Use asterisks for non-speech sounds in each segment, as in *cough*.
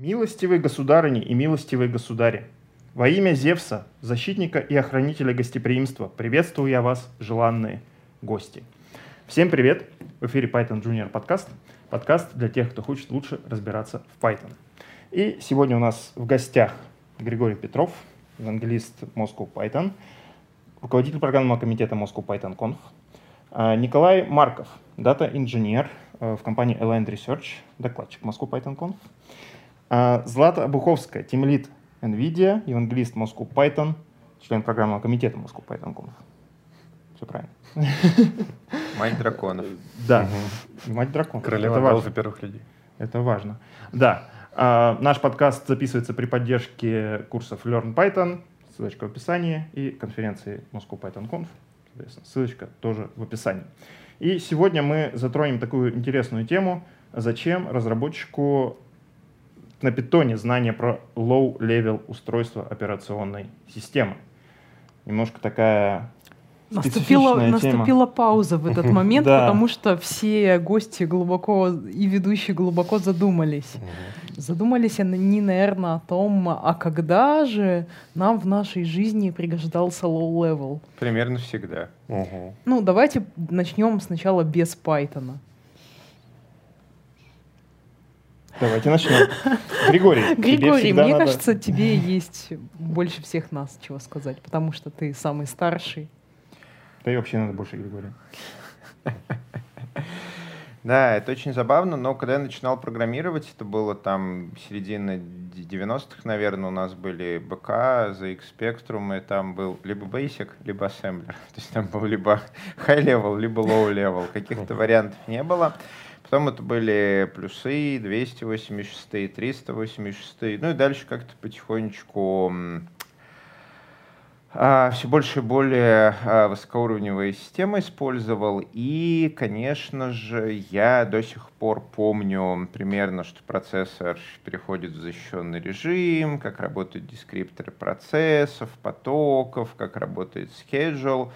Милостивые государыни и милостивые государи, во имя Зевса, защитника и охранителя гостеприимства, приветствую я вас, желанные гости. Всем привет! В эфире Python Junior подкаст. Подкаст для тех, кто хочет лучше разбираться в Python. И сегодня у нас в гостях Григорий Петров, евангелист Moscow Python, руководитель программного комитета Moscow Python Conf, а, Николай Марков, дата-инженер э, в компании Aligned Research, докладчик Moscow Python Conf, Злата Буховская, тимлит NVIDIA, евангелист Moscow Python, член программного комитета Moscow Python Conf. Все правильно. *laughs* Мать драконов. Да, мать драконов. Королева голов первых людей. Это важно. Да. А, наш подкаст записывается при поддержке курсов Learn Python, ссылочка в описании, и конференции Moscow Python Conf, соответственно, ссылочка тоже в описании. И сегодня мы затронем такую интересную тему, зачем разработчику на питоне знание про low-level устройства операционной системы. Немножко такая Наступила, тема. наступила пауза в этот *laughs* момент, да. потому что все гости глубоко и ведущие глубоко задумались. Угу. Задумались они, наверное, о том, а когда же нам в нашей жизни пригождался low-level? Примерно всегда. Угу. Ну, давайте начнем сначала без Python. Давайте начнем. Григорий, Григорий, мне надо... кажется, тебе есть больше всех нас чего сказать, потому что ты самый старший. Да и вообще надо больше Григория. *laughs* Да, это очень забавно, но когда я начинал программировать, это было там середина 90-х, наверное, у нас были БК, ZX Spectrum, и там был либо Basic, либо Assembler. *laughs* То есть там был либо *laughs* High Level, либо Low Level. Каких-то вариантов не было. Потом это были плюсы, 286, 386. Ну и дальше как-то потихонечку а, все больше и более а, высокоуровневые системы использовал. И, конечно же, я до сих пор помню примерно, что процессор переходит в защищенный режим, как работают дескрипторы процессов, потоков, как работает schedule.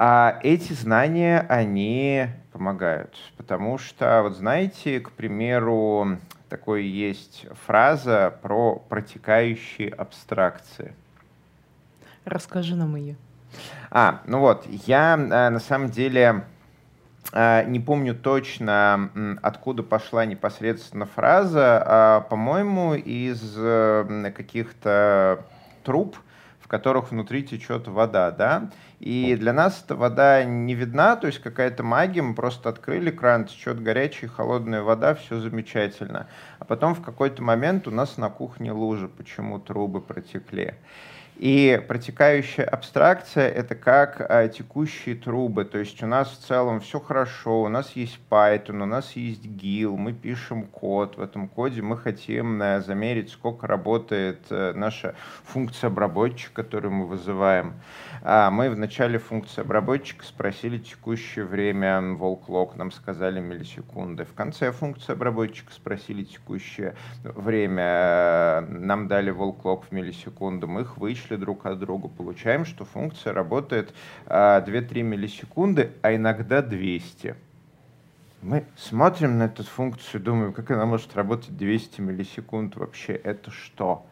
А эти знания, они помогают. Потому что, вот знаете, к примеру, такой есть фраза про протекающие абстракции. Расскажи нам ее. А, ну вот, я э, на самом деле э, не помню точно, откуда пошла непосредственно фраза, а, по-моему, из э, каких-то труб, в которых внутри течет вода, да, и для нас эта вода не видна, то есть какая-то магия, мы просто открыли кран, течет горячая, холодная вода, все замечательно. А потом в какой-то момент у нас на кухне лужа, почему трубы протекли. И протекающая абстракция — это как а, текущие трубы. То есть у нас в целом все хорошо, у нас есть Python, у нас есть GIL, мы пишем код. В этом коде мы хотим а, замерить, сколько работает а, наша функция обработчика, которую мы вызываем. А, мы в начале функции обработчика спросили текущее время волклок, нам сказали миллисекунды. В конце функции обработчика спросили текущее время, нам дали волклок в миллисекунду. Мы их вычли вышли друг от друга, получаем, что функция работает 2-3 а, миллисекунды, а иногда 200. Мы смотрим на эту функцию, думаем, как она может работать 200 миллисекунд вообще, это что?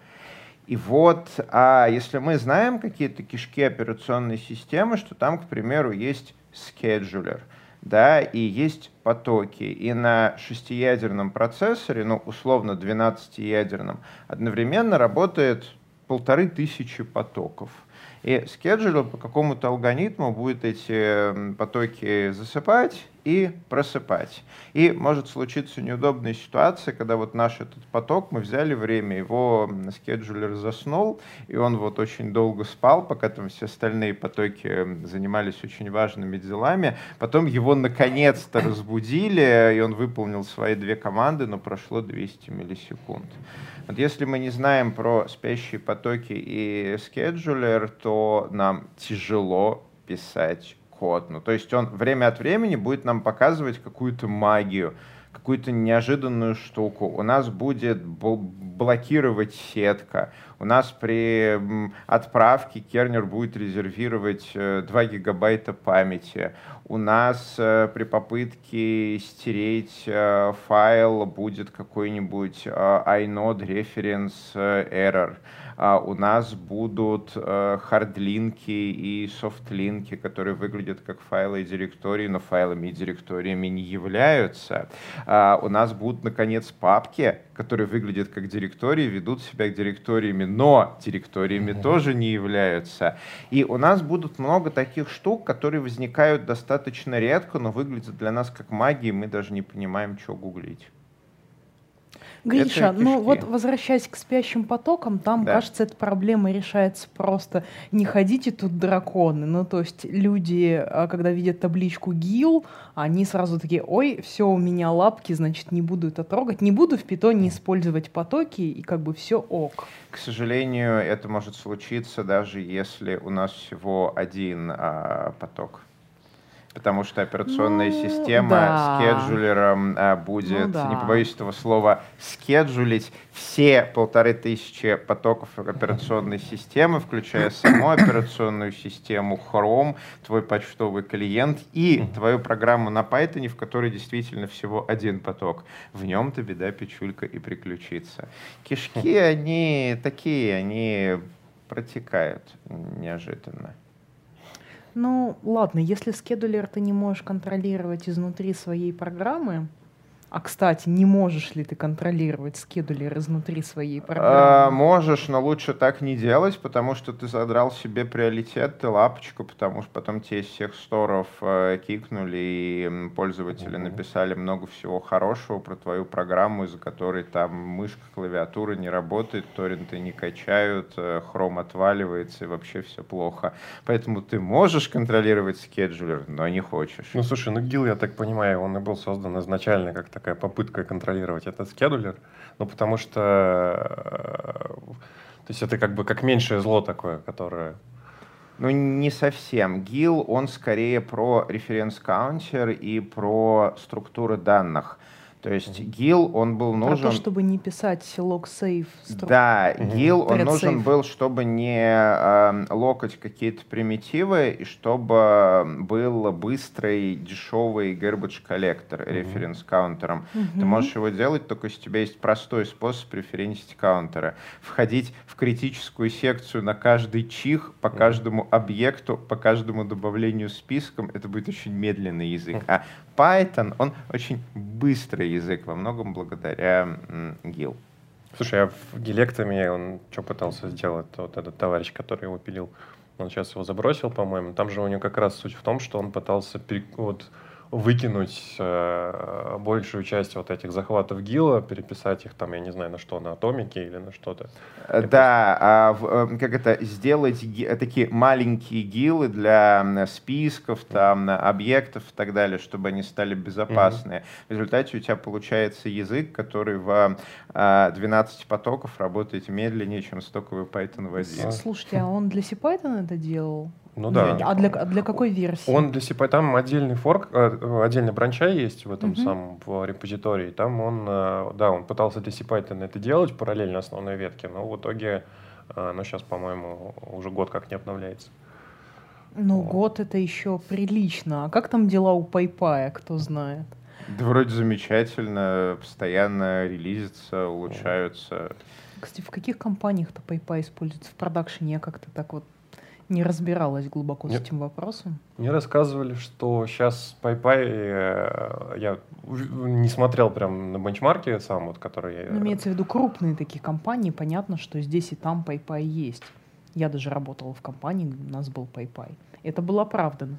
И вот, а если мы знаем какие-то кишки операционной системы, что там, к примеру, есть скеджулер, да, и есть потоки. И на шестиядерном процессоре, ну, условно 12-ядерном, одновременно работает полторы тысячи потоков. И скеджулер по какому-то алгоритму будет эти потоки засыпать и просыпать. И может случиться неудобная ситуация, когда вот наш этот поток, мы взяли время, его скеджулер заснул, и он вот очень долго спал, пока там все остальные потоки занимались очень важными делами. Потом его наконец-то разбудили, и он выполнил свои две команды, но прошло 200 миллисекунд. Вот если мы не знаем про спящие потоки и скеджулер, то нам тяжело писать код. Ну, то есть он время от времени будет нам показывать какую-то магию, какую-то неожиданную штуку. У нас будет блокировать сетка. У нас при отправке кернер будет резервировать 2 э, гигабайта памяти. у нас э, при попытке стереть э, файл будет какой-нибудь inode reference error. А у нас будут э, хардлинки и софтлинки, которые выглядят как файлы и директории, но файлами и директориями не являются. А у нас будут, наконец, папки, которые выглядят как директории, ведут себя директориями, но директориями mm-hmm. тоже не являются. И у нас будут много таких штук, которые возникают достаточно редко, но выглядят для нас как магия, и мы даже не понимаем, что гуглить. Гриша, ну вот возвращаясь к спящим потокам, там, да. кажется, эта проблема решается просто не ходите тут драконы. Ну, то есть люди, а, когда видят табличку ГИЛ, они сразу такие, ой, все, у меня лапки, значит, не буду это трогать, не буду в питоне использовать потоки, и как бы все ок. К сожалению, это может случиться даже если у нас всего один а, поток потому что операционная ну, система да. скеджулером а, будет, ну, да. не побоюсь этого слова, скеджулить все полторы тысячи потоков операционной системы, включая саму операционную систему Chrome, твой почтовый клиент и твою программу на Python, в которой действительно всего один поток. В нем-то беда, печулька и приключится. Кишки, они такие, они протекают неожиданно. Ну, ладно, если скедулер ты не можешь контролировать изнутри своей программы, а, кстати, не можешь ли ты контролировать скедулер изнутри своей программы? А, можешь, но лучше так не делать, потому что ты задрал себе приоритет, ты лапочку, потому что потом тебе из всех сторов э, кикнули, и пользователи mm-hmm. написали много всего хорошего про твою программу, из-за которой там мышка, клавиатура не работает, торренты не качают, э, хром отваливается, и вообще все плохо. Поэтому ты можешь контролировать скеджулер, но не хочешь. Ну, слушай, ну Гил, я так понимаю, он и был создан изначально как такая попытка контролировать этот скедулер, ну, потому что э, то есть это как бы как меньшее зло такое, которое... Ну, не совсем. ГИЛ, он скорее про референс-каунтер и про структуры данных. То есть GIL, он был нужен... Про то, чтобы не писать log save. Да, GIL, он нужен был, чтобы не э, локать какие-то примитивы, и чтобы был быстрый, дешевый garbage коллектор mm-hmm. референс-каунтером. Mm-hmm. Ты можешь его делать, только если у тебя есть простой способ референсить каунтера. Входить в критическую секцию на каждый чих, по каждому объекту, по каждому добавлению списком, это будет очень медленный язык. А Python, он очень быстрый язык, во многом благодаря GIL. Слушай, а в гилектами он что пытался сделать, вот этот товарищ, который его пилил? Он сейчас его забросил, по-моему. Там же у него как раз суть в том, что он пытался вот, выкинуть э, большую часть вот этих захватов ГИЛа, переписать их там, я не знаю, на что, на атомики или на что-то. Э, да, а, в, э, как это, сделать э, такие маленькие ГИЛы для списков, там, объектов и так далее, чтобы они стали безопасные. Mm-hmm. В результате у тебя получается язык, который в 12 потоков работает медленнее, чем стоковый Python в один. Слушайте, а он для CPython это делал? Ну да. А для, для какой версии? Он для CPy, там отдельный форк, э, отдельный бранча есть в этом uh-huh. самом в репозитории. Там он, э, да, он пытался для CPython это делать параллельно основной ветке, но в итоге, э, ну сейчас, по-моему, уже год как не обновляется. Ну, вот. год это еще прилично. А как там дела у PayPay, кто знает? Да вроде замечательно, постоянно релизятся, улучшаются. Кстати, в каких компаниях-то PayPay используется в продакшене? Я как-то так вот не разбиралась глубоко Нет. с этим вопросом. Мне рассказывали, что сейчас PayPay, э, я не смотрел прям на бенчмарке сам, вот, который... Ну, имеется в виду крупные такие компании, понятно, что здесь и там PayPay есть. Я даже работала в компании, у нас был PayPay. Это было оправдано.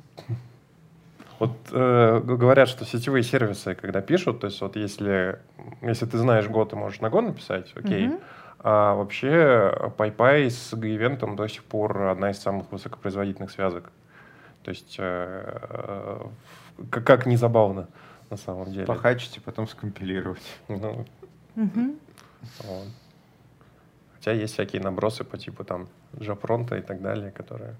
Вот э, говорят, что сетевые сервисы, когда пишут, то есть вот если, если ты знаешь год, ты можешь на год написать, окей, uh-huh. А вообще PyPy с ивентом до сих пор одна из самых высокопроизводительных связок. То есть э, как, как не забавно на самом деле. Похачите, потом скомпилировать. Ну, угу. вот. Хотя есть всякие набросы по типу там Жапронта и так далее, которые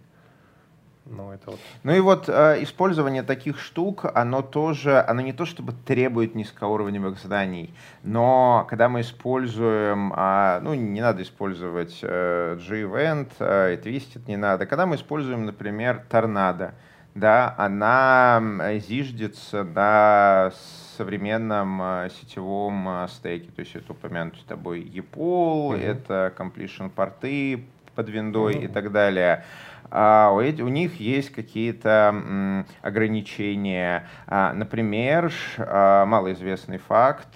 ну, это вот... ну и вот э, использование таких штук, оно тоже, оно не то чтобы требует низкоуровневых заданий, но когда мы используем, э, ну не надо использовать э, G-Event, э, Twisted не надо, когда мы используем, например, торнадо, да, она зиждется на современном сетевом стеке. То есть это упомянутый с тобой EPOL, mm-hmm. это completion порты под виндой mm-hmm. и так далее. А у, у них есть какие-то ограничения. А, например, а, малоизвестный факт,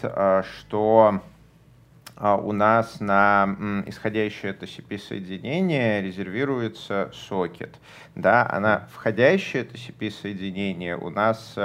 что у нас на исходящее TCP-соединение резервируется сокет. Да, а на входящее TCP-соединение у нас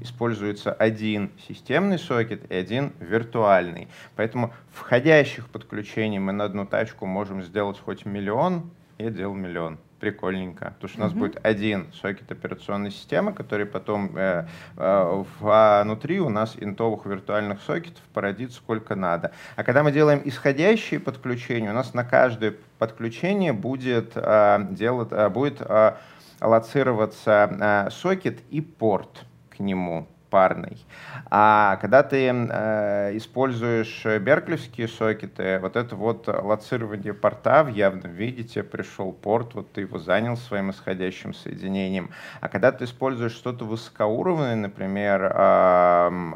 используется один системный сокет и один виртуальный. Поэтому входящих подключений мы на одну тачку можем сделать хоть миллион, я делал миллион прикольненько, потому что у нас mm-hmm. будет один сокет операционной системы, который потом э, э, внутри у нас интовых виртуальных сокетов породит сколько надо. А когда мы делаем исходящие подключения, у нас на каждое подключение будет, э, делать, э, будет э, аллоцироваться э, сокет и порт к нему парный. А когда ты э, используешь берклевские сокеты, вот это вот лоцирование порта в явном виде, тебе пришел порт, вот ты его занял своим исходящим соединением. А когда ты используешь что-то высокоуровневое, например, э,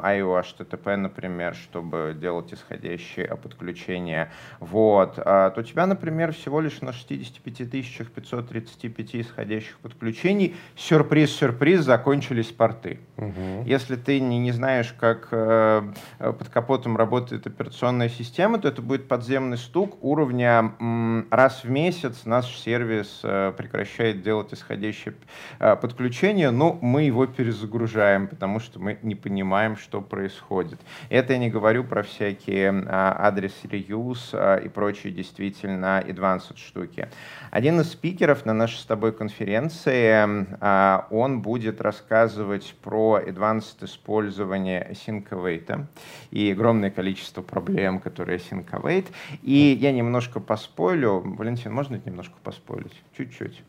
IO HTTP, например, чтобы делать исходящие подключения, вот, э, то у тебя, например, всего лишь на 65 535 исходящих подключений, сюрприз-сюрприз, закончились порты. Угу. Если ты не, не знаешь, как э, под капотом работает операционная система, то это будет подземный стук уровня м, раз в месяц наш сервис э, прекращает делать исходящее э, подключение, но мы его перезагружаем, потому что мы не понимаем, что происходит. Это я не говорю про всякие э, адрес reuse э, и прочие действительно advanced штуки. Один из спикеров на нашей с тобой конференции, э, он будет рассказывать про advanced advanced использование await и огромное количество проблем, которые await. И я немножко поспойлю. Валентин, можно немножко поспойлить? Чуть-чуть.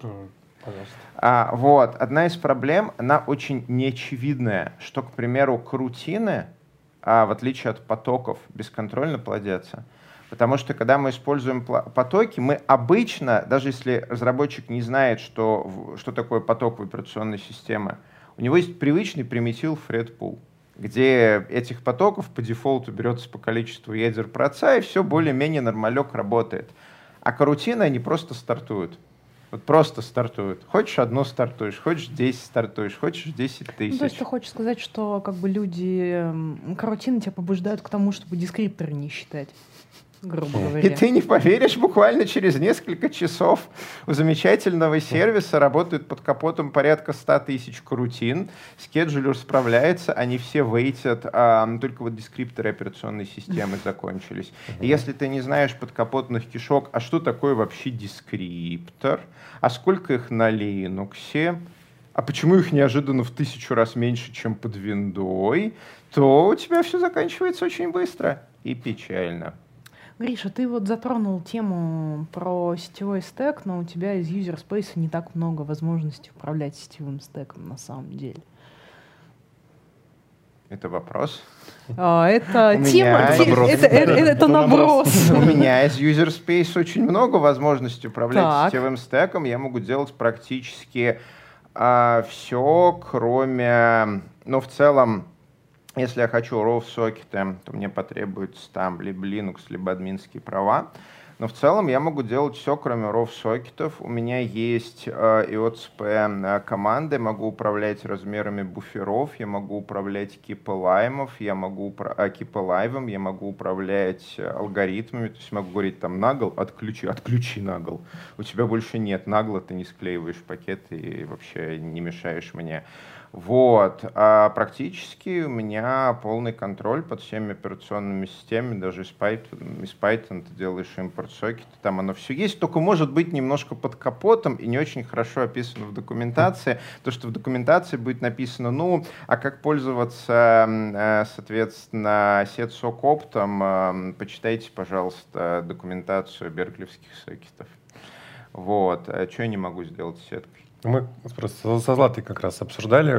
Пожалуйста. А, вот, одна из проблем, она очень неочевидная, что, к примеру, крутины, а, в отличие от потоков, бесконтрольно плодятся. Потому что когда мы используем потоки, мы обычно, даже если разработчик не знает, что, что такое поток в операционной системе, у него есть привычный примитив FredPool, где этих потоков по дефолту берется по количеству ядер проца, и все более-менее нормалек работает. А карутины, они просто стартуют. Вот просто стартуют. Хочешь одно стартуешь, хочешь 10 стартуешь, хочешь 10 тысяч. Ну, то есть ты хочешь сказать, что как бы люди, карутины тебя побуждают к тому, чтобы дескрипторы не считать? Грубо говоря. И ты не поверишь, буквально через несколько часов у замечательного сервиса работают под капотом порядка 100 тысяч крутин. Скеджулер справляется, они все вейтят, а, только вот дескрипторы операционной системы закончились. И если ты не знаешь подкапотных кишок, а что такое вообще дескриптор, а сколько их на Linux, а почему их неожиданно в тысячу раз меньше, чем под виндой, то у тебя все заканчивается очень быстро и печально. Гриша, ты вот затронул тему про сетевой стек, но у тебя из user space не так много возможностей управлять сетевым стеком на самом деле. Это вопрос? А, это тема, *laughs* это, наброс. У меня из user space очень много возможностей управлять сетевым стеком. Я могу делать практически а, все, кроме, ну, в целом, если я хочу RAW сокеты, то мне потребуется там либо Linux, либо админские права. Но в целом я могу делать все, кроме RAW сокетов. У меня есть э, IOCP э, команды, могу управлять размерами буферов, я могу управлять кипелаймов, я могу упра- э, кипелайвом, я могу управлять э, алгоритмами, то есть могу говорить там нагл, отключи, отключи нагл. У тебя больше нет нагла, ты не склеиваешь пакеты и вообще не мешаешь мне. Вот. А практически у меня полный контроль под всеми операционными системами, даже из Python, из Python ты делаешь импорт сокета, там оно все есть, только может быть немножко под капотом и не очень хорошо описано в документации, то что в документации будет написано, ну, а как пользоваться, э, соответственно, сетсок оптом, э, почитайте, пожалуйста, документацию берклевских сокетов. Вот. А что я не могу сделать с сеткой? Мы просто со Златой как раз обсуждали,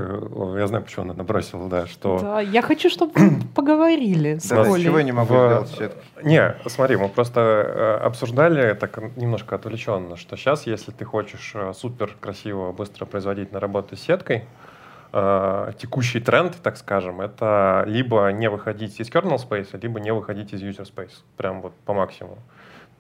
я знаю, почему она набросила, да, что... Да, я хочу, чтобы вы *clears throat* поговорили с Да, чего не могу сделать все-таки? Не, смотри, мы просто э, обсуждали так немножко отвлеченно, что сейчас, если ты хочешь э, супер красиво, быстро производить на работу с сеткой, э, текущий тренд, так скажем, это либо не выходить из kernel space, либо не выходить из user space, прям вот по максимуму.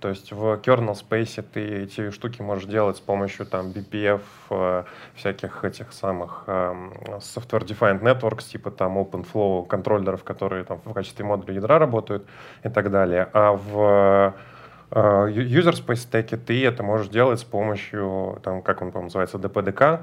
То есть в kernel space ты эти штуки можешь делать с помощью там BPF, э, всяких этих самых э, software-defined networks, типа там OpenFlow контроллеров, которые там в качестве модуля ядра работают и так далее. А в э, user space стеке ты это можешь делать с помощью, там, как он, по-моему, называется, DPDK,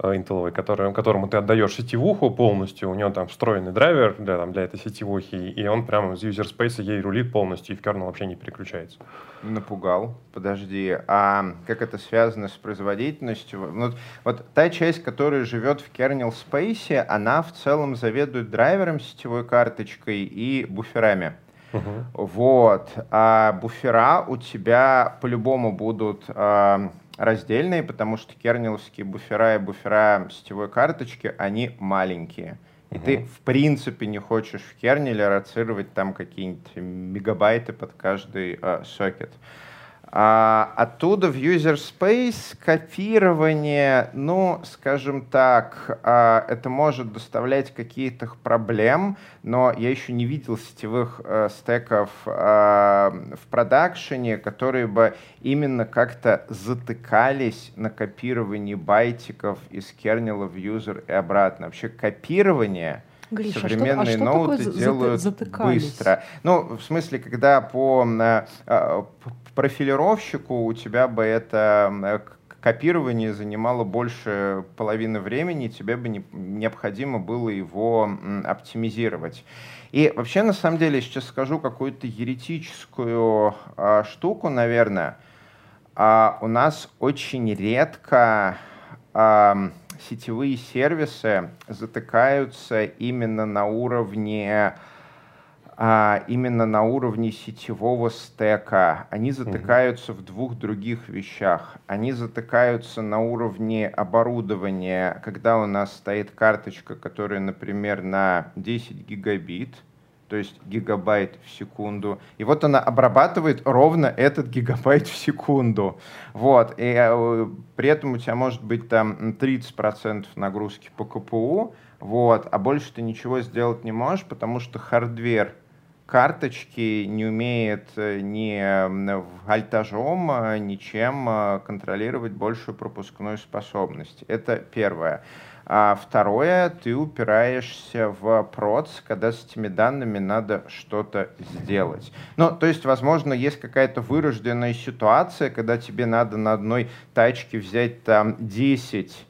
Э, интеловой, который, которому ты отдаешь сетевуху полностью, у него там встроенный драйвер для, там, для этой сетевухи, и он прямо из user space ей рулит полностью, и в kernel вообще не переключается. Напугал. Подожди, а как это связано с производительностью? Вот, вот та часть, которая живет в kernel space, она в целом заведует драйвером, сетевой карточкой и буферами. Uh-huh. Вот. А буфера у тебя по-любому будут... А, раздельные, потому что кернеловские буфера и буфера сетевой карточки, они маленькие. И угу. ты, в принципе, не хочешь в кернеле роцировать там какие-нибудь мегабайты под каждый э, сокет. А, оттуда в user space копирование, ну, скажем так, а, это может доставлять какие-то проблем, но я еще не видел сетевых а, стеков а, в продакшене, которые бы именно как-то затыкались на копировании байтиков из кернела в user и обратно. Вообще копирование Гриша, современные а что, а что ноуты делают затыкались? быстро. Ну, в смысле, когда по, по профилировщику у тебя бы это э, копирование занимало больше половины времени, тебе бы не, необходимо было его оптимизировать. И вообще, на самом деле, сейчас скажу какую-то еретическую а, штуку, наверное. А, у нас очень редко а, сетевые сервисы затыкаются именно на уровне а, именно на уровне сетевого стека. Они затыкаются mm-hmm. в двух других вещах. Они затыкаются на уровне оборудования, когда у нас стоит карточка, которая, например, на 10 гигабит, то есть гигабайт в секунду. И вот она обрабатывает ровно этот гигабайт в секунду. Вот. И э, при этом у тебя может быть там 30% нагрузки по CPU, вот, а больше ты ничего сделать не можешь, потому что hardware карточки не умеет э, ни альтажом, э, ничем э, контролировать большую пропускную способность. Это первое. А второе, ты упираешься в проц, когда с этими данными надо что-то сделать. Ну, то есть, возможно, есть какая-то вырожденная ситуация, когда тебе надо на одной тачке взять там 10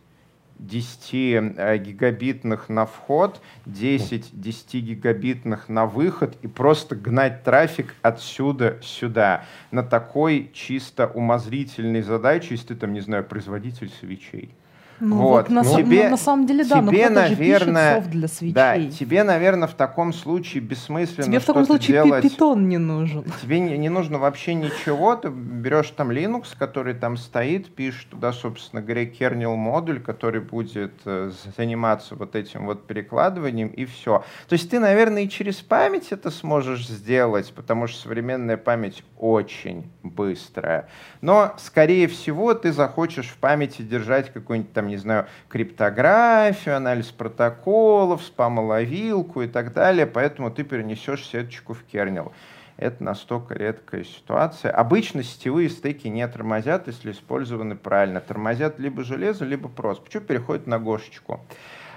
10 э, гигабитных на вход, 10 10 гигабитных на выход и просто гнать трафик отсюда сюда на такой чисто умозрительной задаче, если ты там, не знаю, производитель свечей. Ну, вот. на, тебе, на, на самом деле, да, тебе, но наверное, же для свечей. Да, тебе, наверное, в таком случае бессмысленно Тебе в таком случае делать. питон не нужен. Тебе не, не нужно вообще ничего, ты берешь там Linux, который там стоит, пишешь туда, собственно говоря, kernel модуль, который будет э, заниматься вот этим вот перекладыванием, и все. То есть ты, наверное, и через память это сможешь сделать, потому что современная память очень быстрая. Но, скорее всего, ты захочешь в памяти держать какой-нибудь там не знаю, криптографию, анализ протоколов, спамоловилку и так далее, поэтому ты перенесешь сеточку в кернел. Это настолько редкая ситуация. Обычно сетевые стейки не тормозят, если использованы правильно. Тормозят либо железо, либо просто. Почему переходят на гошечку?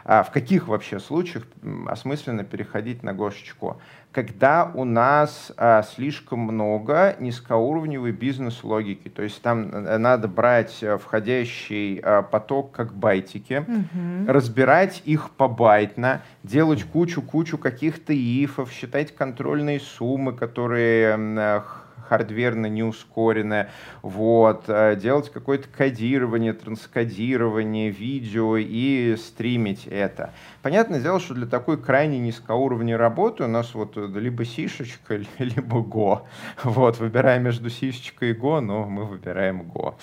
А в каких вообще случаях осмысленно переходить на гошечку? Когда у нас а, слишком много низкоуровневой бизнес-логики. То есть там э, надо брать э, входящий а, поток как байтики, угу. разбирать их побайтно, делать кучу-кучу каких-то ифов, считать контрольные суммы, которые хардверно не ускоренное, вот, э, делать какое-то кодирование, транскодирование видео и стримить это. Понятное дело, что для такой крайне низкоуровневой работы у нас вот либо сишечка, *laughs* либо Go. Вот, выбирая между сишечкой и Go, но мы выбираем Go.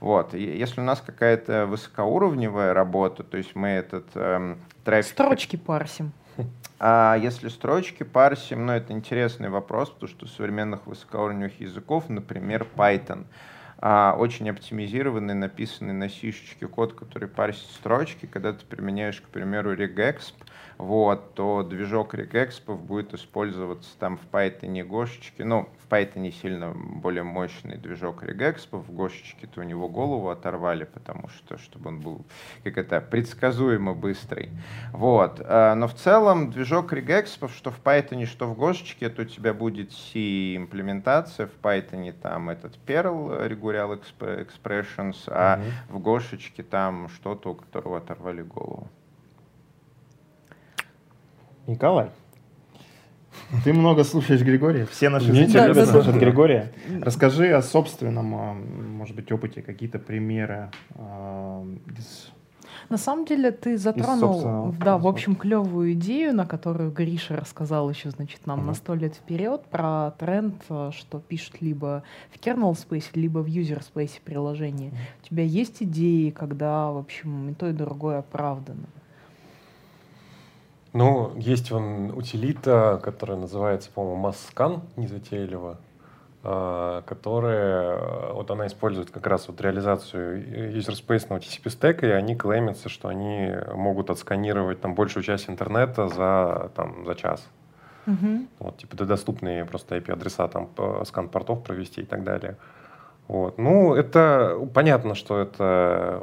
Вот. Если у нас какая-то высокоуровневая работа, то есть мы этот эм, трафик... Строчки парсим. А если строчки парсим, ну, это интересный вопрос, потому что у современных высокоуровневых языков, например, Python, а, очень оптимизированный, написанный на сишечке код, который парсит строчки, когда ты применяешь, к примеру, regexp, вот, то движок regexp будет использоваться там в Python гошечке, ну, в Python сильно более мощный движок regexp, в гошечке-то у него голову оторвали, потому что, чтобы он был, как это, предсказуемо быстрый, вот, а, но в целом движок regexp, что в Python, что в гошечке, то у тебя будет C-имплементация, в Python там этот Perl, Regular Expressions, а mm-hmm. в гошечке там что-то, у которого оторвали голову. Николай, ты много слушаешь Григория, все наши зрители любят слушать Григория. Расскажи о собственном, а, может быть, опыте, какие-то примеры а, из на самом деле ты затронул, да, в общем, клевую идею, на которую Гриша рассказал еще, значит, нам угу. на сто лет вперед про тренд, а, что пишут либо в kernel space, либо в user space приложение. Угу. У тебя есть идеи, когда, в общем, и то, и другое оправдано? Ну, есть он утилита, которая называется, по-моему, Mascan, незатейливо, а, которая, э, вот она использует как раз вот реализацию user space на TCP стека, и они клеймятся, что они могут отсканировать там большую часть интернета за, там, за час. Uh-huh. Вот, типа, доступные просто IP-адреса, там, скан портов провести и так далее. Вот. Ну, это понятно, что это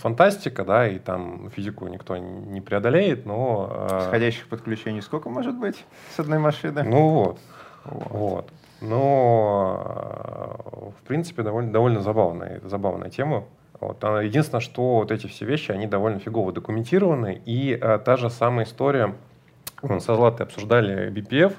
фантастика, да, и там физику никто не преодолеет, но... Э, Сходящих подключений сколько может быть с одной машины? Ну вот. Вот. вот. Но, э, в принципе, довольно, довольно забавная, забавная тема. Вот. Единственное, что вот эти все вещи, они довольно фигово документированы. И а, та же самая история, мы со Златой обсуждали BPF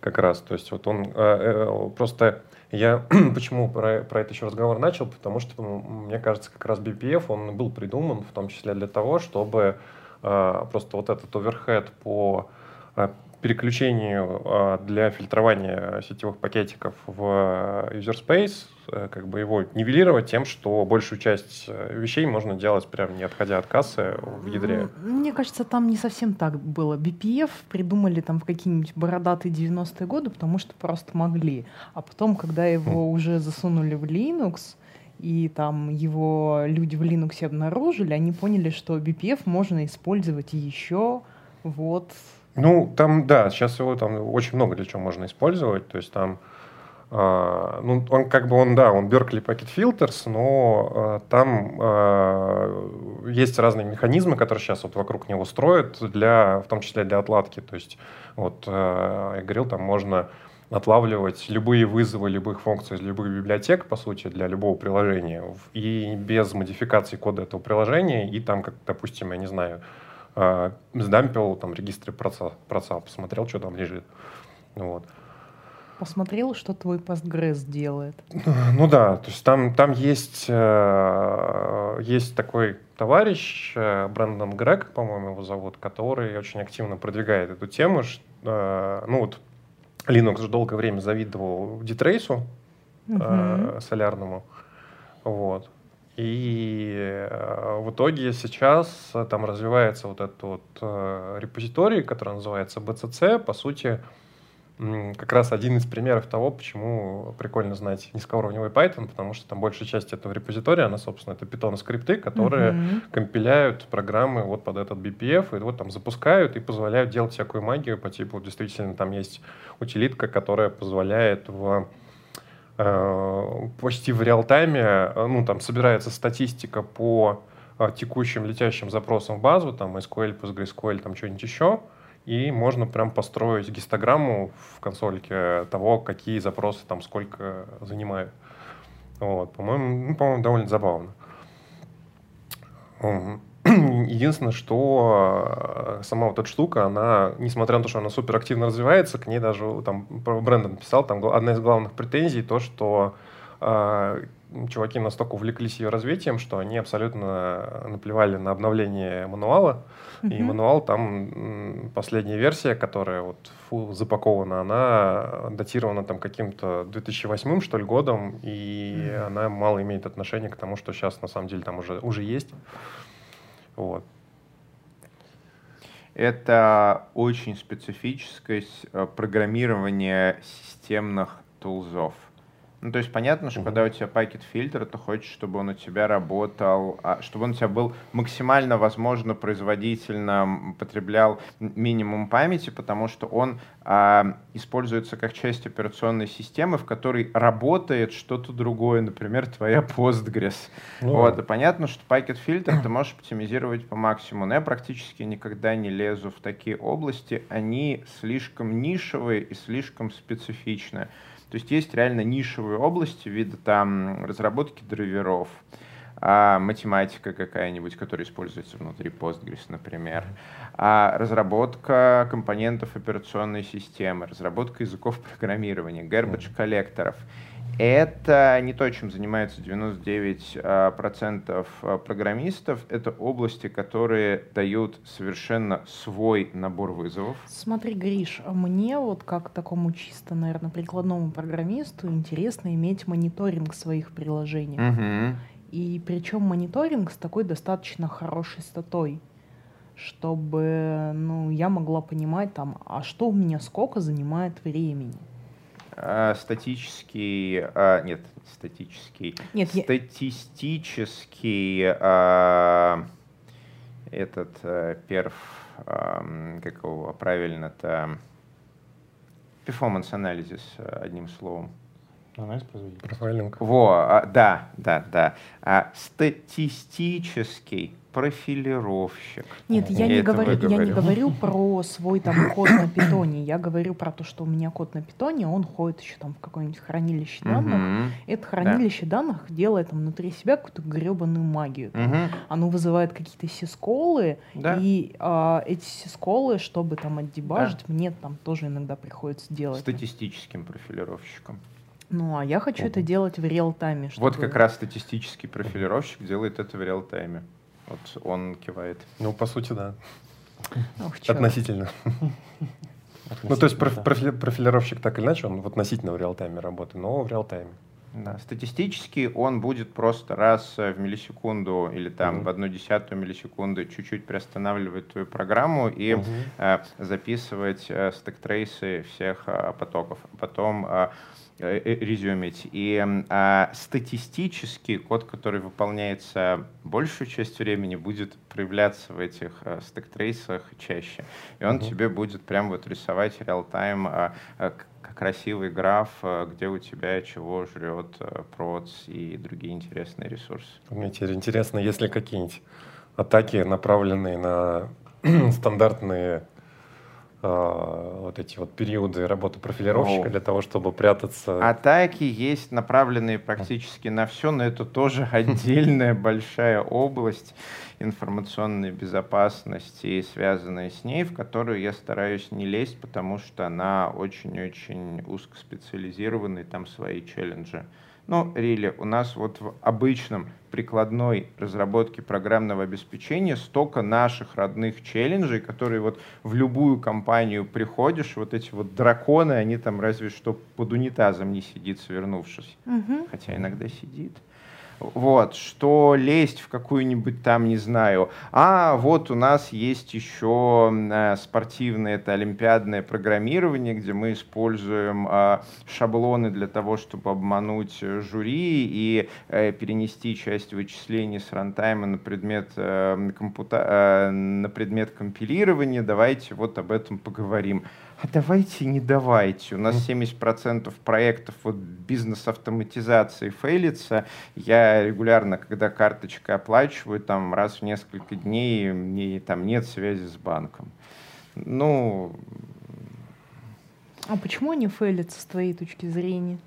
как раз. То есть вот он а, просто я *clears throat* почему про, про это еще разговор начал? Потому что, мне кажется, как раз BPF, он был придуман в том числе для того, чтобы э, просто вот этот оверхед по э, переключению э, для фильтрования сетевых пакетиков в user space Э, как бы его нивелировать тем, что большую часть э, вещей можно делать прям не отходя от кассы в ядре. Мне кажется, там не совсем так было. BPF придумали там в какие-нибудь бородатые 90-е годы, потому что просто могли. А потом, когда его mm. уже засунули в Linux, и там его люди в Linux обнаружили, они поняли, что BPF можно использовать еще вот. Ну, там, да, сейчас его там очень много для чего можно использовать. То есть там Uh, ну, он как бы он, да, он Berkeley Packet Filters, но uh, там uh, есть разные механизмы, которые сейчас вот вокруг него строят, для, в том числе для отладки. То есть, вот я говорил, там можно отлавливать любые вызовы любых функций из любых библиотек, по сути, для любого приложения, и без модификации кода этого приложения, и там, как, допустим, я не знаю, сдампил там регистры проца, проца, посмотрел, что там лежит. Вот. Посмотрел, что твой Postgres делает. Ну да, то есть там, там есть, э, есть такой товарищ, э, Брэндон Грег, по-моему, его зовут, который очень активно продвигает эту тему. Э, ну вот Linux же долгое время завидовал Дитрейсу угу. э, солярному. Вот. И э, в итоге сейчас там развивается вот этот вот э, репозиторий, который называется BCC. По сути, как раз один из примеров того, почему прикольно знать низкоуровневый Python, потому что там большая часть этого репозитория, она, собственно, это Python скрипты, которые mm-hmm. компиляют программы вот под этот BPF, и вот там запускают и позволяют делать всякую магию по типу, действительно, там есть утилитка, которая позволяет в э, почти в реал-тайме, э, ну, там собирается статистика по э, текущим летящим запросам в базу, там SQL, PostgreSQL, там что-нибудь еще, и можно прям построить гистограмму в консольке того, какие запросы там сколько занимают. Вот, по-моему, ну, по-моему, довольно забавно. Единственное, что сама вот эта штука, она, несмотря на то, что она супер активно развивается, к ней даже там Брэндон писал, там одна из главных претензий то, что чуваки настолько увлеклись ее развитием, что они абсолютно наплевали на обновление мануала. Mm-hmm. И мануал там последняя версия, которая вот фу, запакована, она датирована там каким-то 2008 что ли годом, и mm-hmm. она мало имеет отношения к тому, что сейчас на самом деле там уже уже есть. Вот. Это очень специфическое э, программирование системных тулзов. Ну, то есть понятно, что uh-huh. когда у тебя пакет фильтр, ты хочешь, чтобы он у тебя работал, а, чтобы он у тебя был максимально, возможно, производительно, потреблял минимум памяти, потому что он а, используется как часть операционной системы, в которой работает что-то другое, например, твоя Postgres. Ну, вот, и понятно, что пакет фильтр ты можешь оптимизировать по максимуму, но я практически никогда не лезу в такие области, они слишком нишевые и слишком специфичные. То есть есть реально нишевые области вида там разработки драйверов, а математика какая-нибудь, которая используется внутри Postgres, например, а разработка компонентов операционной системы, разработка языков программирования, garbage коллекторов. Это не то, чем занимаются 99% а, а, программистов. Это области, которые дают совершенно свой набор вызовов. Смотри, Гриш, мне вот как такому чисто, наверное, прикладному программисту интересно иметь мониторинг своих приложений. Угу. И причем мониторинг с такой достаточно хорошей статой чтобы ну, я могла понимать, там, а что у меня сколько занимает времени. А, статический, а, нет, статический, нет, статистический а, этот а, перф, а, как его правильно-то, performance анализис одним словом. Анализ производительности. Профайлинг. Во, а, да, да, да. А, статистический профилировщик. Нет, я, я не, говорю, я не говорю про свой там код на питоне. Я говорю про то, что у меня код на питоне, он ходит еще там в какое-нибудь хранилище данных. Это хранилище да. данных делает там внутри себя какую-то гребаную магию. Там. Оно вызывает какие-то сисколы, да. и а, эти сисколы, чтобы там отдебажить, да. мне там тоже иногда приходится делать. Статистическим профилировщиком. Ну, а я хочу это делать в real-time е. Чтобы... Вот как раз статистический профилировщик делает это в real-time е. Вот он кивает. Ну, по сути, да. Ох, Относительно. Ну, то есть профилировщик так или иначе, он в относительно в real-time е работает, но в real-time е. Да, статистически он будет просто раз в миллисекунду или там mm-hmm. в одну десятую миллисекунды чуть-чуть приостанавливать твою программу и mm-hmm. э, записывать э, stack trace ы всех э, потоков. Потом э, Э, э, резюмить. И а, статистически код, который выполняется большую часть времени, будет проявляться в этих а, стек-трейсах чаще. И он uh-huh. тебе будет прям вот рисовать реал-тайм а, а, красивый граф, а, где у тебя чего жрет а, проц и другие интересные ресурсы. Мне теперь интересно, есть ли какие-нибудь атаки, направленные на *clears throat* стандартные вот эти вот периоды работы профилировщика О. для того, чтобы прятаться. Атаки есть направленные практически на все, но это тоже *laughs* отдельная большая область информационной безопасности и связанная с ней, в которую я стараюсь не лезть, потому что она очень-очень узкоспециализированная, там свои челленджи. Ну, Рили, у нас вот в обычном прикладной разработке программного обеспечения столько наших родных челленджей, которые вот в любую компанию приходишь, вот эти вот драконы, они там разве что под унитазом не сидит, свернувшись. Угу. Хотя иногда сидит вот, что лезть в какую-нибудь там, не знаю, а вот у нас есть еще э, спортивное, это олимпиадное программирование, где мы используем э, шаблоны для того, чтобы обмануть жюри и э, перенести часть вычислений с рантайма на предмет, э, компута, э, на предмет компилирования, давайте вот об этом поговорим а давайте не давайте. У нас 70% проектов вот бизнес-автоматизации фейлится. Я регулярно, когда карточкой оплачиваю, там раз в несколько дней мне там нет связи с банком. Ну... А почему они фейлятся с твоей точки зрения?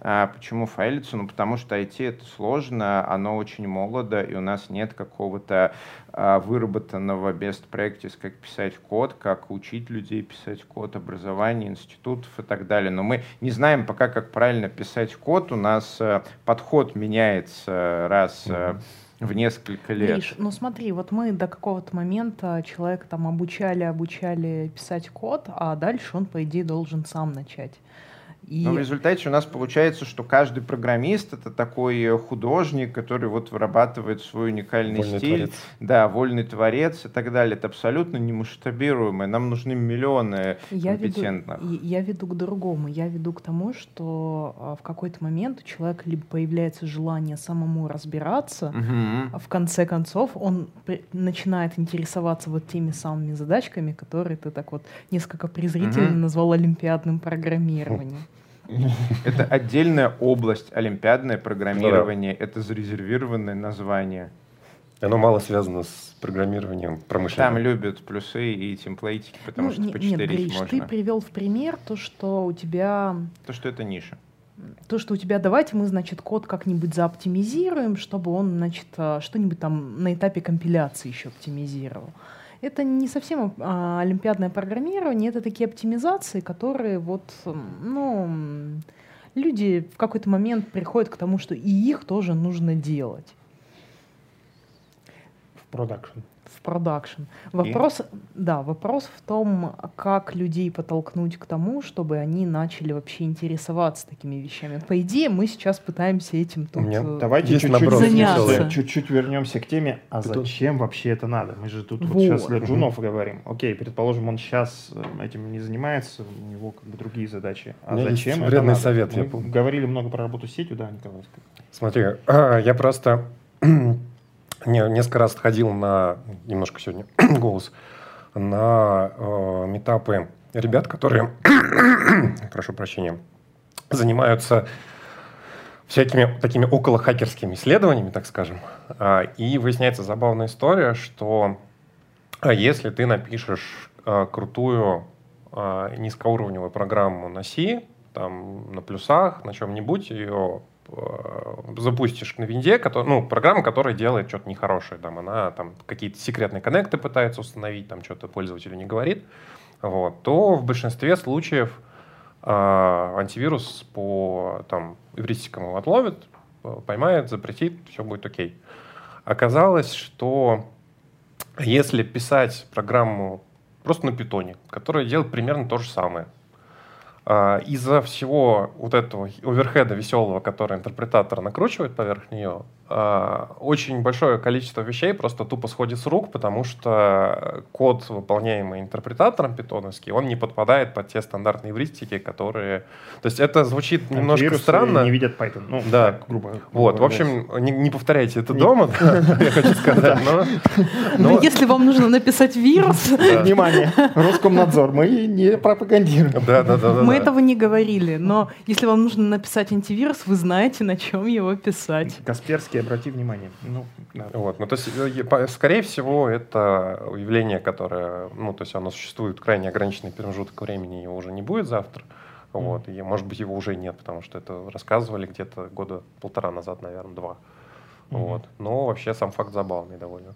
А почему файлится? Ну, потому что IT это сложно, оно очень молодо, и у нас нет какого-то а, выработанного best practice, как писать код, как учить людей писать код, образование, институтов и так далее. Но мы не знаем пока, как правильно писать код. У нас а, подход меняется раз а, в несколько лет. Гриш, ну смотри, вот мы до какого-то момента человека там обучали, обучали писать код, а дальше он, по идее, должен сам начать. И... Но в результате у нас получается, что каждый программист это такой художник, который вот вырабатывает свой уникальный вольный стиль. Творец. Да, вольный творец и так далее. Это абсолютно немасштабируемое. Нам нужны миллионы я компетентных. Веду, я веду к другому. Я веду к тому, что а, в какой-то момент у человека либо появляется желание самому разбираться, угу. а в конце концов он начинает интересоваться вот теми самыми задачками, которые ты так вот несколько презрительно угу. назвал олимпиадным программированием. *laughs* Это отдельная область, олимпиадное программирование, да. это зарезервированное название. Оно мало связано с программированием промышленным. Там любят плюсы и темплейтики, потому ну, что не, почитерить нет, Гриш, можно. ты привел в пример то, что у тебя... То, что это ниша. То, что у тебя, давайте мы, значит, код как-нибудь заоптимизируем, чтобы он, значит, а, что-нибудь там на этапе компиляции еще оптимизировал это не совсем а, олимпиадное программирование, это такие оптимизации, которые вот, ну, люди в какой-то момент приходят к тому, что и их тоже нужно делать. В продакшн продакшн. Вопрос, и? да, вопрос в том, как людей подтолкнуть к тому, чтобы они начали вообще интересоваться такими вещами. По идее, мы сейчас пытаемся этим тут Нет, э, давайте чуть-чуть заняться. Чуть-чуть вернемся к теме, а Ты зачем вообще это надо? Мы же тут вот. Вот сейчас для джунов угу. говорим. Окей, предположим, он сейчас э, этим не занимается, у него как бы другие задачи. А зачем это вредный надо? совет. Мы говорили много про работу с сетью, да, Николай? Смотри, *clears throat* я просто не, несколько раз ходил на, немножко сегодня *clears throat* голос, на э, метапы ребят, которые, *clears throat* прошу прощения, занимаются всякими такими около хакерскими исследованиями, так скажем. А, и выясняется забавная история, что а, если ты напишешь а, крутую низкоуровневую программу на C, там, на плюсах, на чем-нибудь, ее запустишь на винде, ну, программа, которая делает что-то нехорошее, там, она там какие-то секретные коннекты пытается установить, там что-то пользователю не говорит, вот, то в большинстве случаев э, антивирус по там эвристикам его отловит, поймает, запретит, все будет окей. Оказалось, что если писать программу просто на питоне, которая делает примерно то же самое, из-за всего вот этого оверхеда веселого, который интерпретатор накручивает поверх нее, а, очень большое количество вещей просто тупо сходит с рук, потому что код, выполняемый интерпретатором питоновский, он не подпадает под те стандартные эвристики, которые... То есть это звучит немножко странно. не видят Python. Ну, да. Так, грубо, грубо Вот, в общем, не, не повторяйте это дома, *laughs* я хочу сказать, но... Но если вам нужно написать вирус... *laughs* Внимание, Роскомнадзор, мы не пропагандируем. Да, да, да. Мы этого не говорили, но если вам нужно написать антивирус, вы знаете, на чем его писать. Касперский обрати внимание. Ну, да. вот, ну, то есть, э, скорее всего, это явление, которое, ну, то есть оно существует крайне ограниченный промежуток времени, его уже не будет завтра. Mm. Вот, и, может быть, его уже нет, потому что это рассказывали где-то года полтора назад, наверное, два. Mm-hmm. Вот. Но вообще сам факт забавный довольно.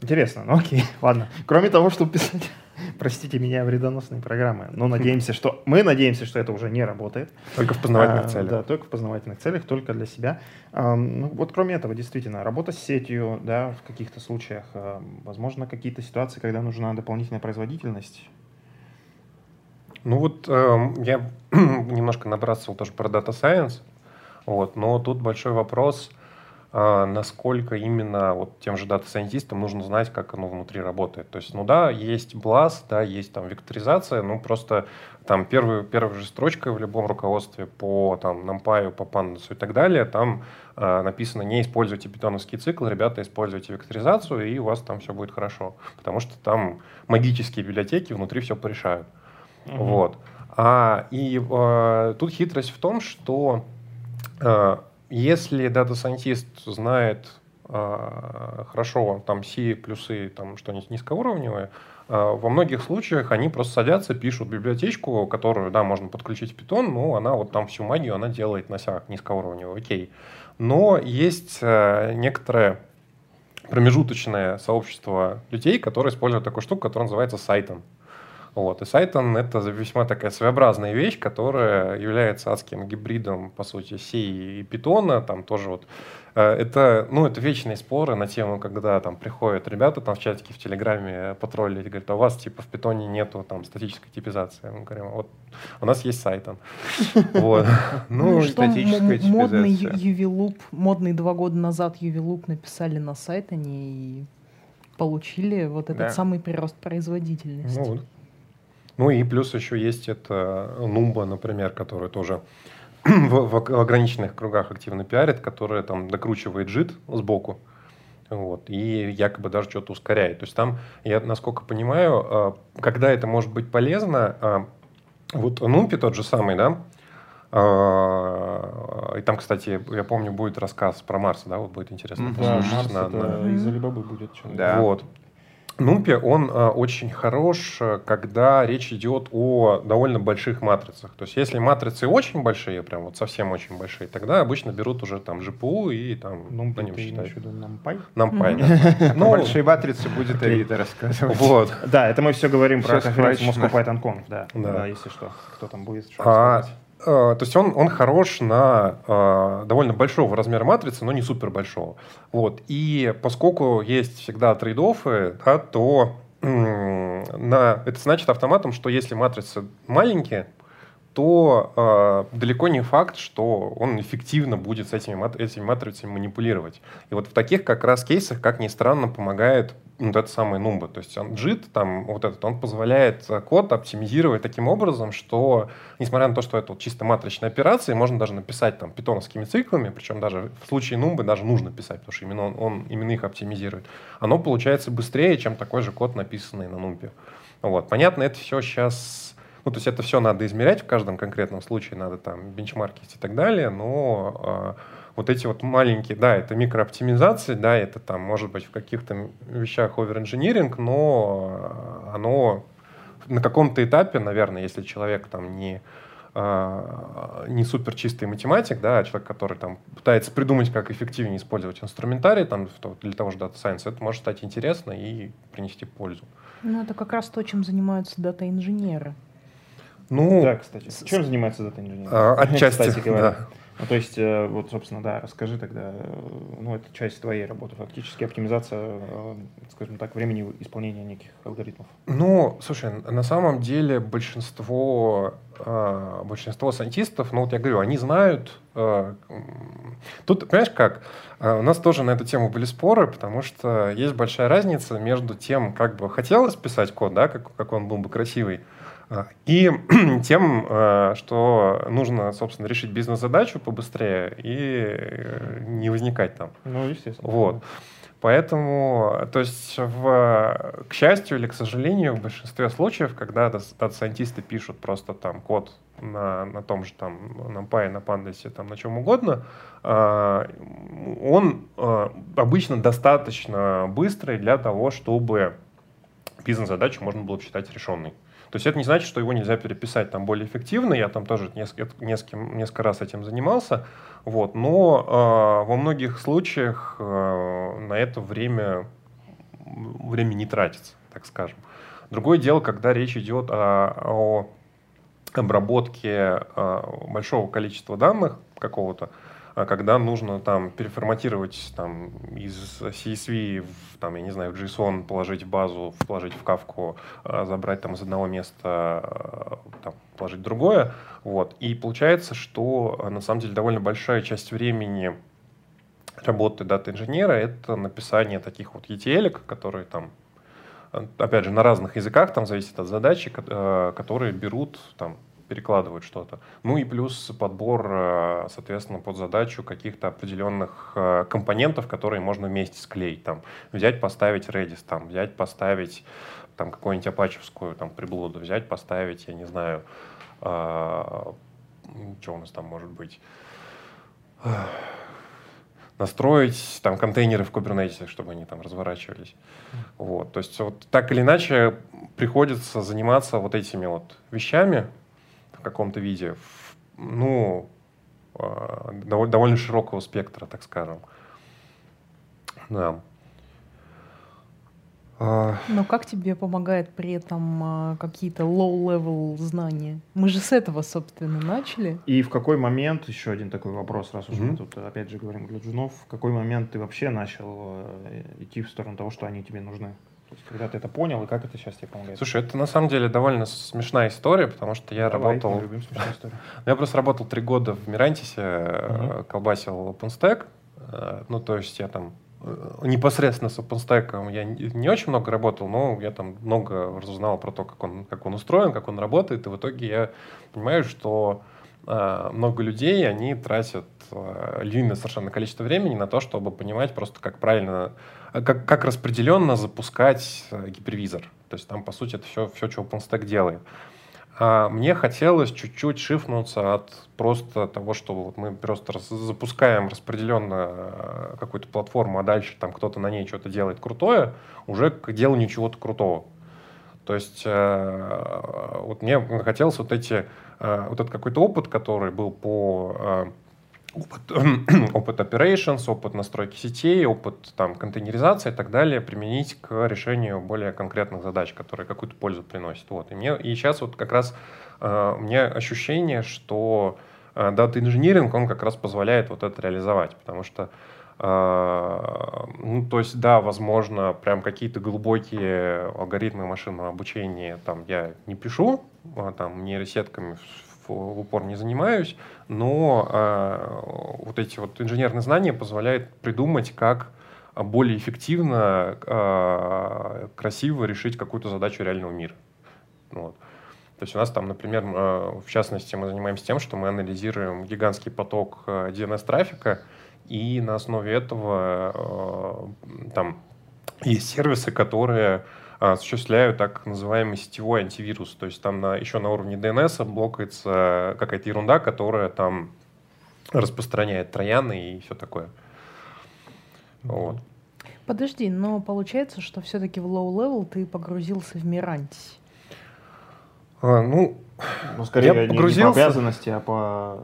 Интересно, ну окей, *laughs* ладно. Кроме того, чтобы писать, *laughs* простите меня, вредоносные программы, но надеемся, что мы надеемся, что это уже не работает. Только в познавательных а, целях. Да, только в познавательных целях, только для себя. А, ну, вот кроме этого, действительно, работа с сетью, да, в каких-то случаях, а, возможно, какие-то ситуации, когда нужна дополнительная производительность. Ну вот э, я *clears throat* немножко набрасывал тоже про Data Science, вот, но тут большой вопрос – насколько именно вот тем же дата-сайентистам нужно знать, как оно внутри работает. То есть, ну да, есть BLAS, да, есть там векторизация, ну просто там первую, первая же строчка в любом руководстве по там NumPy, по Pandas и так далее, там э, написано не используйте питоновский цикл, ребята, используйте векторизацию, и у вас там все будет хорошо. Потому что там магические библиотеки внутри все порешают. Mm-hmm. Вот. А, и э, тут хитрость в том, что э, если Scientist знает э, хорошо там C плюсы, там что-нибудь низкоуровневое, во многих случаях они просто садятся, пишут библиотечку, которую, да, можно подключить в Python, но она вот там всю магию она делает на сях низкоуровневую, окей. Но есть некоторое промежуточное сообщество людей, которые используют такую штуку, которая называется сайтом. Вот. И Сайтон — это весьма такая своеобразная вещь, которая является адским гибридом, по сути, C и Python. Там тоже вот э, это, ну, это вечные споры на тему, когда там приходят ребята там в чатике в Телеграме потроллить, говорят, а у вас типа в питоне нету там статической типизации. Мы говорим, вот у нас есть Сайтон. *laughs* Вот. Ну, ну статическая модный UV-луп, модный два года назад UV-луп написали на Сайтоне и получили вот этот самый прирост производительности. Ну, и плюс еще есть это Numba, например, который тоже *clears throat* в, в ограниченных кругах активно пиарит, которая там докручивает JIT сбоку. Вот, и якобы даже что-то ускоряет. То есть там, я насколько понимаю, а, когда это может быть полезно, а, вот Нумпи тот же самый, да, и там, кстати, я помню, будет рассказ про Марс, да, вот будет интересно да, Марс на, это на... из Алибабы будет. Да. Вот. Нумпи, он э, очень хорош, э, когда речь идет о довольно больших матрицах. То есть, если матрицы очень большие, прям вот совсем очень большие, тогда обычно берут уже там GPU и там Numpy на нем считают. NumPy? NumPy, да. *laughs* Ну, большие матрицы будет Арита рассказывать. Вот. Да, это мы все говорим про конференцию Moscow Python Conf, да. Да, если что, кто там будет, что а, рассказать. Э, то есть он, он хорош на э, довольно большого размера матрицы, но не супер большого. Вот. И поскольку есть всегда трейдофы, да, то э, на, это значит автоматом, что если матрицы маленькие, то э, далеко не факт, что он эффективно будет с этими, этими матрицами манипулировать. И вот в таких как раз кейсах, как ни странно, помогает вот это самый Numba. То есть он JIT, там, вот этот, он позволяет код оптимизировать таким образом, что, несмотря на то, что это вот чисто матричная операция, можно даже написать там питоновскими циклами, причем даже в случае Numba даже нужно писать, потому что именно он, он именно их оптимизирует. Оно получается быстрее, чем такой же код, написанный на Numba. Вот. Понятно, это все сейчас ну, то есть это все надо измерять в каждом конкретном случае, надо там бенчмаркить и так далее, но э, вот эти вот маленькие, да, это микрооптимизация, да, это там может быть в каких-то вещах оверинжиниринг, но оно на каком-то этапе, наверное, если человек там не а, не супер чистый математик, да, а человек, который там пытается придумать, как эффективнее использовать инструментарий там, для того же Data Science, это может стать интересно и принести пользу. Ну, это как раз то, чем занимаются дата-инженеры. Ну, да, кстати. Чем занимается дата-инженер? А, отчасти, кстати говоря. Да. Ну, то есть, э, вот, собственно, да, расскажи тогда, э, ну, это часть твоей работы, фактически оптимизация, э, скажем так, времени исполнения неких алгоритмов. Ну, слушай, на самом деле большинство, большинство сантистов, ну, вот я говорю, они знают, тут, понимаешь, как, у нас тоже на эту тему были споры, потому что есть большая разница между тем, как бы хотелось писать код, да, как, как он был бы красивый, и *clears throat* тем, э, что нужно, собственно, решить бизнес-задачу побыстрее и э, не возникать там. Ну, естественно. Вот. Поэтому, то есть, в, к счастью или к сожалению, в большинстве случаев, когда дата-сайентисты пишут просто там код на, на том же там на Py, на Pandas, там на чем угодно, э, он обычно достаточно быстрый для того, чтобы бизнес-задачу можно было считать решенной. То есть это не значит, что его нельзя переписать там более эффективно. Я там тоже несколько, несколько, несколько раз этим занимался. Вот. Но э, во многих случаях э, на это время, время не тратится, так скажем. Другое дело, когда речь идет о, о обработке э, большого количества данных какого-то, а когда нужно там переформатировать там из CSV в, там, я не знаю, в JSON положить в базу, положить в кавку, а, забрать там из одного места, а, там, положить другое. Вот. И получается, что на самом деле довольно большая часть времени работы дата-инженера — это написание таких вот ETL, которые там опять же, на разных языках, там зависит от задачи, которые берут там перекладывают что-то. Ну и плюс подбор, э, соответственно, под задачу каких-то определенных э, компонентов, которые можно вместе склеить. Там, взять, поставить Redis, там, взять, поставить там, какую-нибудь апачевскую там, приблуду, взять, поставить, я не знаю, э, что у нас там может быть, настроить там контейнеры в Kubernetes, чтобы они там разворачивались. Вот, то есть вот так или иначе приходится заниматься вот этими вот вещами в каком-то виде, ну, а, довольно широкого спектра, так скажем. Да. А. Но как тебе помогает при этом а, какие-то low-level знания? Мы же с этого, собственно, начали. И в какой момент, еще один такой вопрос, раз уж mm-hmm. мы тут опять же говорим для джунов, в какой момент ты вообще начал э, идти в сторону того, что они тебе нужны? То есть, когда ты это понял, и как это сейчас тебе помогает? Слушай, это на самом деле довольно смешная история, потому что я Давай, работал... Мы любим смешные истории. *laughs* Я просто работал три года в Мирантисе, uh-huh. колбасил OpenStack. Э, ну, то есть я там Э, непосредственно с OpenStack я не очень много работал, но я там много разузнал про то, как он, как он устроен, как он работает, и в итоге я понимаю, что э, много людей, они тратят э, львиное совершенно количество времени на то, чтобы понимать просто, как правильно, э, как, как распределенно запускать э, гипервизор. То есть там, по сути, это все, все что OpenStack делает. А мне хотелось чуть-чуть шифнуться от просто того, что вот мы просто запускаем распределенно э, какую-то платформу, а дальше там кто-то на ней что-то делает крутое, уже к деланию чего-то крутого. То есть э, вот мне хотелось вот эти, э, вот этот какой-то опыт, который был по опыт, *clears throat* опыт operations, опыт настройки сетей, опыт там, контейнеризации и так далее применить к решению более конкретных задач, которые какую-то пользу приносят. Вот. И, мне, и сейчас вот как раз э, у меня ощущение, что э, Data Engineering, он как раз позволяет вот это реализовать, потому что ну, то есть, да, возможно, прям какие-то глубокие алгоритмы машинного обучения там я не пишу, там нейросетками в упор не занимаюсь, но э, вот эти вот инженерные знания позволяют придумать, как более эффективно, э, красиво решить какую-то задачу реального мира. Вот. То есть у нас там, например, э, в частности, мы занимаемся тем, что мы анализируем гигантский поток DNS-трафика, и на основе этого э, там есть сервисы, которые а, осуществляю так называемый сетевой антивирус. То есть там на, еще на уровне DNS блокается какая-то ерунда, которая там распространяет трояны и все такое. Вот. Подожди, но получается, что все-таки в low-level ты погрузился в Мирантис. А, ну, ну, скорее я погрузился... не по обязанности, а по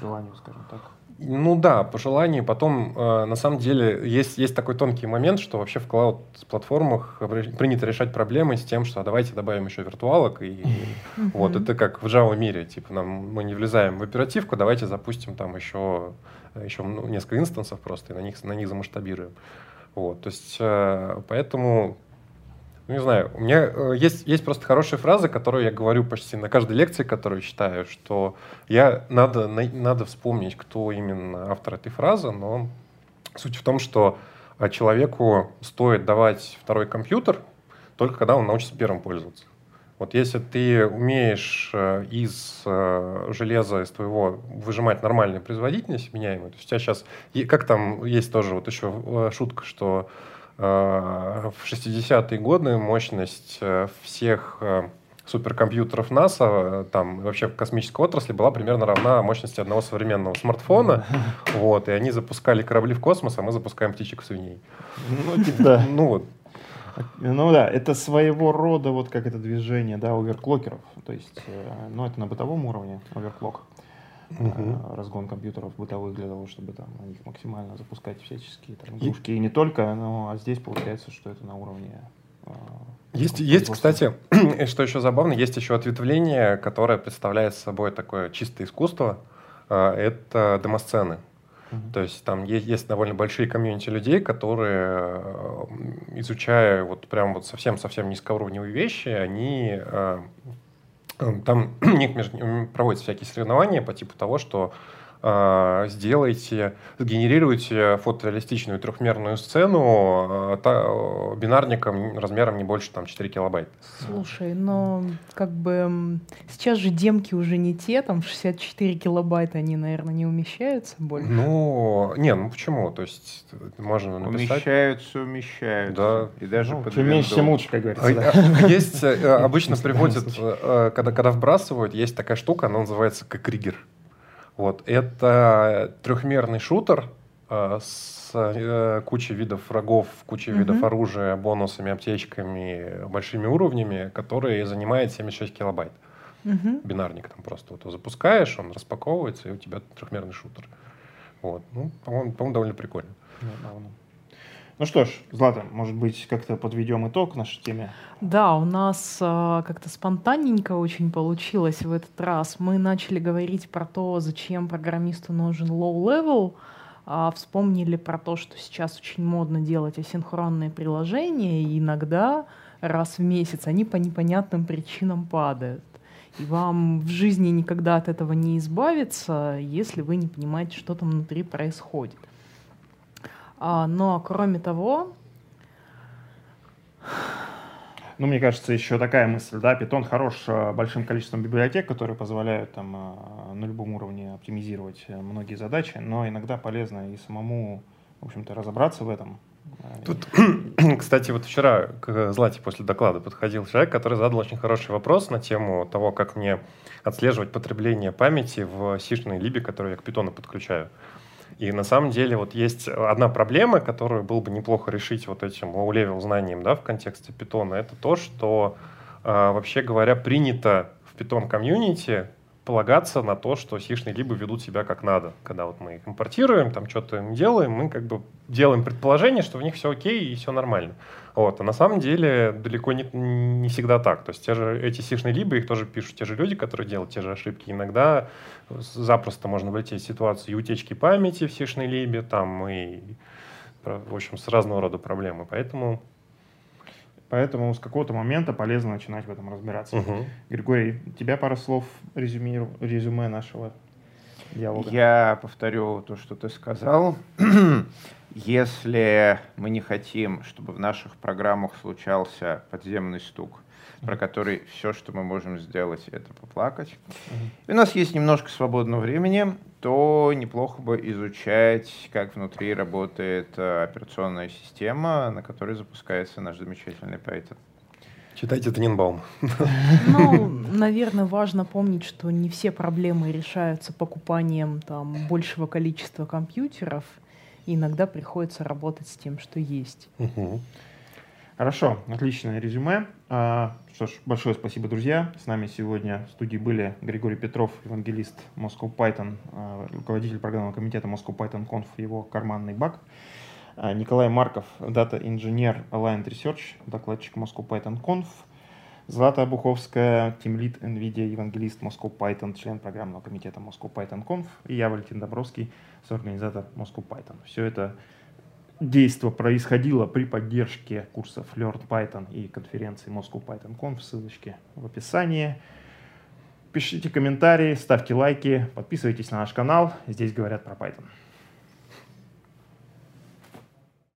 желанию, скажем так. Ну да, по желанию. Потом, э, на самом деле, есть, есть такой тонкий момент, что вообще в клауд-платформах принято решать проблемы с тем, что а давайте добавим еще виртуалок. И вот это как в Java мире. Типа нам, мы не влезаем в оперативку, давайте запустим там еще, еще ну, несколько инстансов просто и на них, на них замасштабируем. Вот, то есть, э, поэтому ну, не знаю, у меня э, есть, есть просто хорошая фраза, которую я говорю почти на каждой лекции, которую читаю, что я надо, на, надо вспомнить, кто именно автор этой фразы, но суть в том, что э, человеку стоит давать второй компьютер только когда он научится первым пользоваться. Вот если ты умеешь э, из железа, из твоего выжимать нормальную производительность, меняемую, то есть у тебя сейчас, как там есть тоже вот еще шутка, что в 60-е годы мощность э, всех э, суперкомпьютеров НАСА, там вообще в космической отрасли была примерно равна мощности одного современного смартфона. *laughs* Вот, и они запускали корабли в космос, а мы запускаем птичек свиней. Ну, типа, да. Ну вот. Ну да, это своего рода вот как это движение, да, оверклокеров. То есть, ну это на бытовом уровне, оверклок угу. разгон компьютеров бытовых для того, чтобы там на них максимально запускать всяческие там, игрушки. И... и не только, но а здесь получается, что это на уровне а, есть, есть, кстати, *clears throat* что еще забавно, есть еще ответвление, которое представляет собой такое чистое искусство. А, это демосцены. Uh-huh. То есть там есть, есть довольно большие комьюнити людей, которые, изучая вот прям вот совсем-совсем низкоуровневые вещи, они там *clears throat* у них проводятся всякие соревнования по типу того, что сделайте, сгенерируйте фотореалистичную трехмерную сцену э, та, бинарником размером не больше там 4 килобайт. Слушай, но как бы сейчас же демки уже не те, там 64 килобайта они, наверное, не умещаются больше. Ну, не, ну почему? То есть можно написать... Умещаются, умещаются. Да. И даже ну, Чем меньше, тем лучше, как говорится. А, есть, э, *laughs* обычно приводят, э, когда, когда вбрасывают, есть такая штука, она называется как риггер. Вот. Это трехмерный шутер, э, с э, кучей видов врагов, кучей mm-hmm. видов оружия, бонусами, аптечками, большими уровнями, который занимает 76 килобайт. Mm-hmm. Бинарник там просто вот запускаешь, он распаковывается, и у тебя трехмерный шутер. Вот. Ну, по-моему, по-моему довольно прикольно. Недавно. Ну что ж, Злата, может быть, как-то подведем итог нашей теме? Да, у нас э, как-то спонтанненько очень получилось в этот раз. Мы начали говорить про то, зачем программисту нужен low-level, а вспомнили про то, что сейчас очень модно делать асинхронные приложения, и иногда раз в месяц они по непонятным причинам падают. И вам в жизни никогда от этого не избавиться, если вы не понимаете, что там внутри происходит. А, но кроме того... Ну, мне кажется, еще такая мысль, да, Python хорош э, большим количеством библиотек, которые позволяют там э, на любом уровне оптимизировать э, многие задачи, но иногда полезно и самому, в общем-то, разобраться в этом. Тут, *clears throat* кстати, вот вчера к Злате после доклада подходил человек, который задал очень хороший вопрос на тему того, как мне отслеживать потребление памяти в сишной либе, которую я к питону подключаю. И на самом деле вот есть одна проблема, которую было бы неплохо решить вот этим low-level знанием да, в контексте питона. Это то, что, э, вообще говоря, принято в Python комьюнити полагаться на то, что сишные либо ведут себя как надо. Когда вот мы их импортируем, там что-то им делаем, мы как бы делаем предположение, что в них все окей и все нормально. Вот. А на самом деле далеко не, не всегда так. То есть те же, эти сишные либо их тоже пишут те же люди, которые делают те же ошибки. Иногда запросто можно войти в ситуацию и утечки памяти в сишной либе, там и, в общем, с разного рода проблемы. Поэтому Поэтому с какого-то момента полезно начинать в этом разбираться. Угу. Григорий, тебя пара слов резюме, резюме нашего диалога. Я повторю то, что ты сказал. *clears throat* Если мы не хотим, чтобы в наших программах случался подземный стук, про который все, что мы можем сделать, это поплакать. И у нас есть немножко свободного времени, то неплохо бы изучать, как внутри работает э, операционная система, на которой запускается наш замечательный Python. Читайте Тененбаум. *laughs* Ну, *laughs* наверное, важно помнить, что не все проблемы решаются покупанием там, большего количества компьютеров. И иногда приходится работать с тем, что есть. Угу. Хорошо, отличное резюме. А, что ж, большое спасибо, друзья. С нами сегодня в студии были Григорий Петров, евангелист Moscow Python, а, руководитель программного комитета Moscow Python Conf, его карманный баг. А, Николай Марков, дата-инженер Aligned Research, докладчик Moscow Python Conf. Злата Буховская, тимлит NVIDIA, евангелист Moscow Python, член программного комитета Moscow Python Conf. И я, Валентин Добровский, соорганизатор Moscow Python. Все это Действо происходило при поддержке курсов Learn Python и конференции Moscow Python Conf, ссылочки в описании. Пишите комментарии, ставьте лайки, подписывайтесь на наш канал. Здесь говорят про Python.